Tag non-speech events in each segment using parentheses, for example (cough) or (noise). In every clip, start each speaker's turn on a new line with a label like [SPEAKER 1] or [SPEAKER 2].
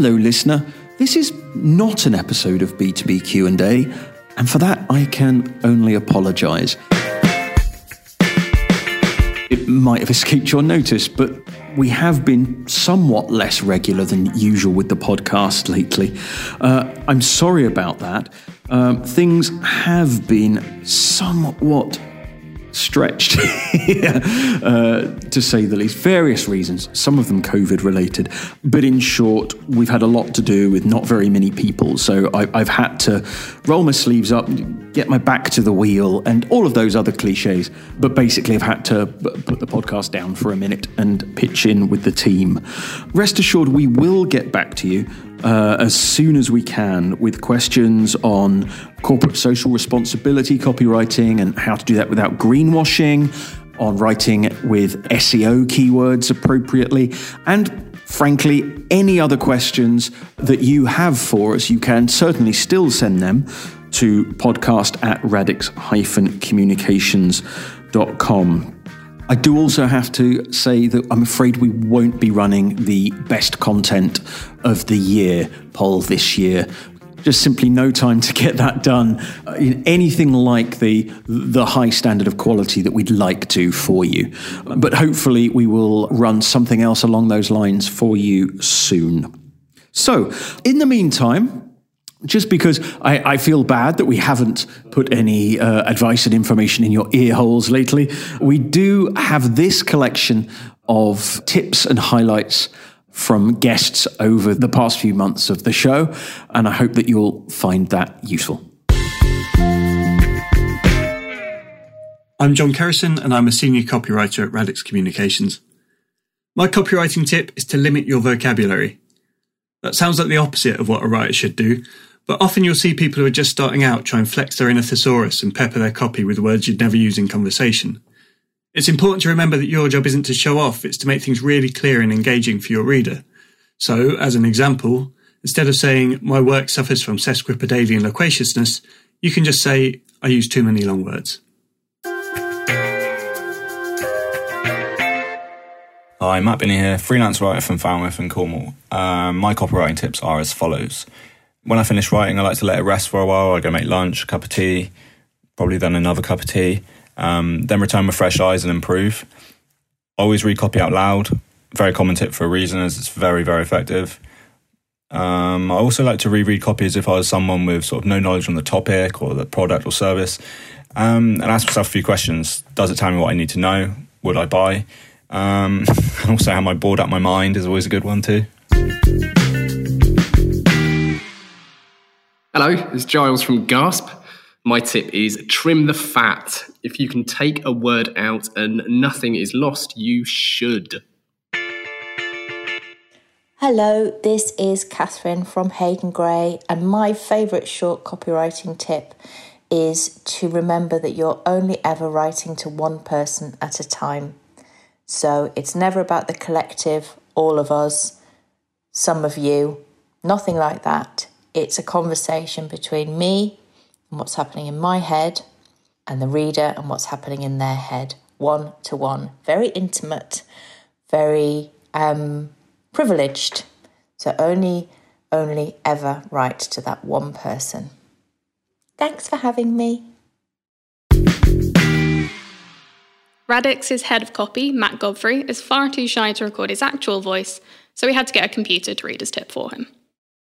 [SPEAKER 1] Hello, listener. This is not an episode of B2B Q&A, and for that I can only apologise. It might have escaped your notice, but we have been somewhat less regular than usual with the podcast lately. Uh, I'm sorry about that. Um, things have been somewhat stretched, (laughs) uh, to say the least. Various reasons, some of them COVID related. But in short, we've had a lot to do with not very many people. So I, I've had to roll my sleeves up, get my back to the wheel, and all of those other cliches. But basically, I've had to put the podcast down for a minute and pitch in with the team. Rest assured, we will get back to you uh, as soon as we can with questions on corporate social responsibility copywriting and how to do that without greenwashing, on writing with SEO keywords appropriately, and frankly, any other questions that you have for us, you can certainly still send them to podcast at radix-communications.com. I do also have to say that I'm afraid we won't be running the best content of the year poll this year. Just simply no time to get that done uh, in anything like the the high standard of quality that we'd like to for you. But hopefully we will run something else along those lines for you soon. So, in the meantime, just because I, I, feel bad that we haven't put any uh, advice and information in your ear holes lately, we do have this collection of tips and highlights from guests over the past few months of the show, and I hope that you'll find that useful.
[SPEAKER 2] I'm John Kerrison, and I'm a senior copywriter at Radix Communications. My copywriting tip is to limit your vocabulary. That sounds like the opposite of what a writer should do, but often you'll see people who are just starting out try and flex their inner thesaurus and pepper their copy with words you'd never use in conversation. It's important to remember that your job isn't to show off, it's to make things really clear and engaging for your reader. So, as an example, instead of saying, my work suffers from sesquipedalian loquaciousness, you can just say, I use too many long words.
[SPEAKER 3] Hi, Matt Binney here, freelance writer from Falmouth and Cornwall. Um, my copywriting tips are as follows when I finish writing, I like to let it rest for a while. I go make lunch, a cup of tea, probably then another cup of tea, um, then return with fresh eyes and improve. Always read copy out loud. Very common tip for a reason, as it's very, very effective. Um, I also like to reread copy as if I was someone with sort of no knowledge on the topic or the product or service, um, and ask myself a few questions. Does it tell me what I need to know? Would I buy? Um, (laughs) also, am I bored out my mind is always a good one too.
[SPEAKER 4] Hello, it's Giles from Gasp. My tip is trim the fat. If you can take a word out and nothing is lost, you should.
[SPEAKER 5] Hello, this is Catherine from Hayden Gray, and my favourite short copywriting tip is to remember that you're only ever writing to one person at a time. So it's never about the collective, all of us, some of you, nothing like that. It's a conversation between me and what's happening in my head and the reader and what's happening in their head, one to one. Very intimate, very um, privileged. So only, only ever write to that one person. Thanks for having me.
[SPEAKER 6] Radix's head of copy, Matt Godfrey, is far too shy to record his actual voice, so we had to get a computer to read his tip for him.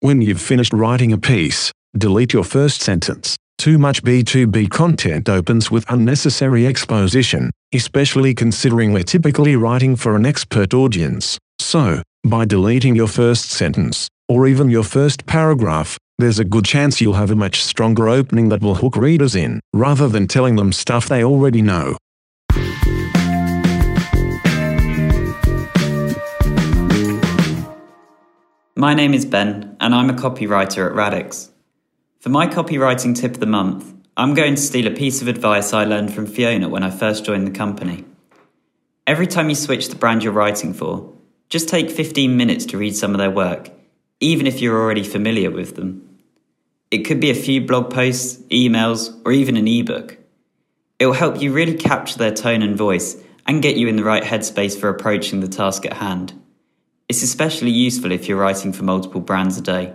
[SPEAKER 7] When you've finished writing a piece, delete your first sentence. Too much B2B content opens with unnecessary exposition, especially considering we're typically writing for an expert audience. So, by deleting your first sentence, or even your first paragraph, there's a good chance you'll have a much stronger opening that will hook readers in, rather than telling them stuff they already know.
[SPEAKER 8] My name is Ben, and I'm a copywriter at Radix. For my copywriting tip of the month, I'm going to steal a piece of advice I learned from Fiona when I first joined the company. Every time you switch the brand you're writing for, just take 15 minutes to read some of their work, even if you're already familiar with them. It could be a few blog posts, emails, or even an ebook. It will help you really capture their tone and voice and get you in the right headspace for approaching the task at hand. It's especially useful if you're writing for multiple brands a day.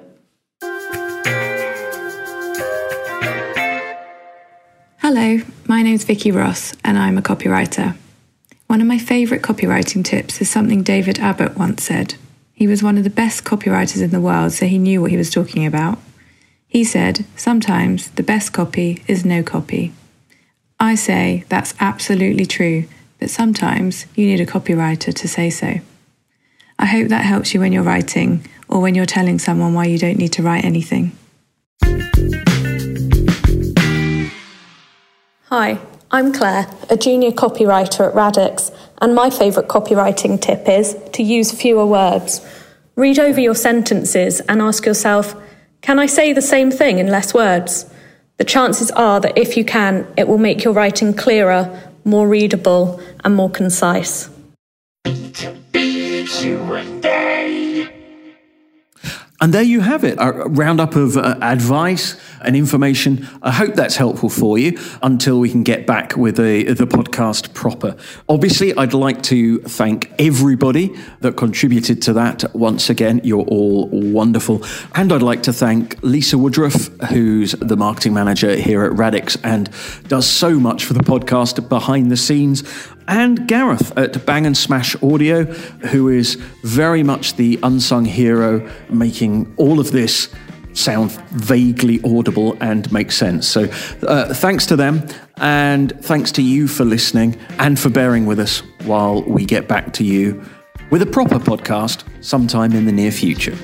[SPEAKER 9] Hello, my name's Vicky Ross, and I'm a copywriter. One of my favourite copywriting tips is something David Abbott once said. He was one of the best copywriters in the world, so he knew what he was talking about. He said, Sometimes the best copy is no copy. I say that's absolutely true, but sometimes you need a copywriter to say so. I hope that helps you when you're writing or when you're telling someone why you don't need to write anything.
[SPEAKER 10] Hi, I'm Claire, a junior copywriter at Radix, and my favourite copywriting tip is to use fewer words. Read over your sentences and ask yourself, can I say the same thing in less words? The chances are that if you can, it will make your writing clearer, more readable, and more concise you were there.
[SPEAKER 1] And there you have it, a roundup of uh, advice and information. I hope that's helpful for you until we can get back with the, the podcast proper. Obviously, I'd like to thank everybody that contributed to that. Once again, you're all wonderful. And I'd like to thank Lisa Woodruff, who's the marketing manager here at Radix and does so much for the podcast behind the scenes and Gareth at Bang and Smash Audio, who is very much the unsung hero, making all of this sound vaguely audible and make sense. So, uh, thanks to them, and thanks to you for listening and for bearing with us while we get back to you with a proper podcast sometime in the near future.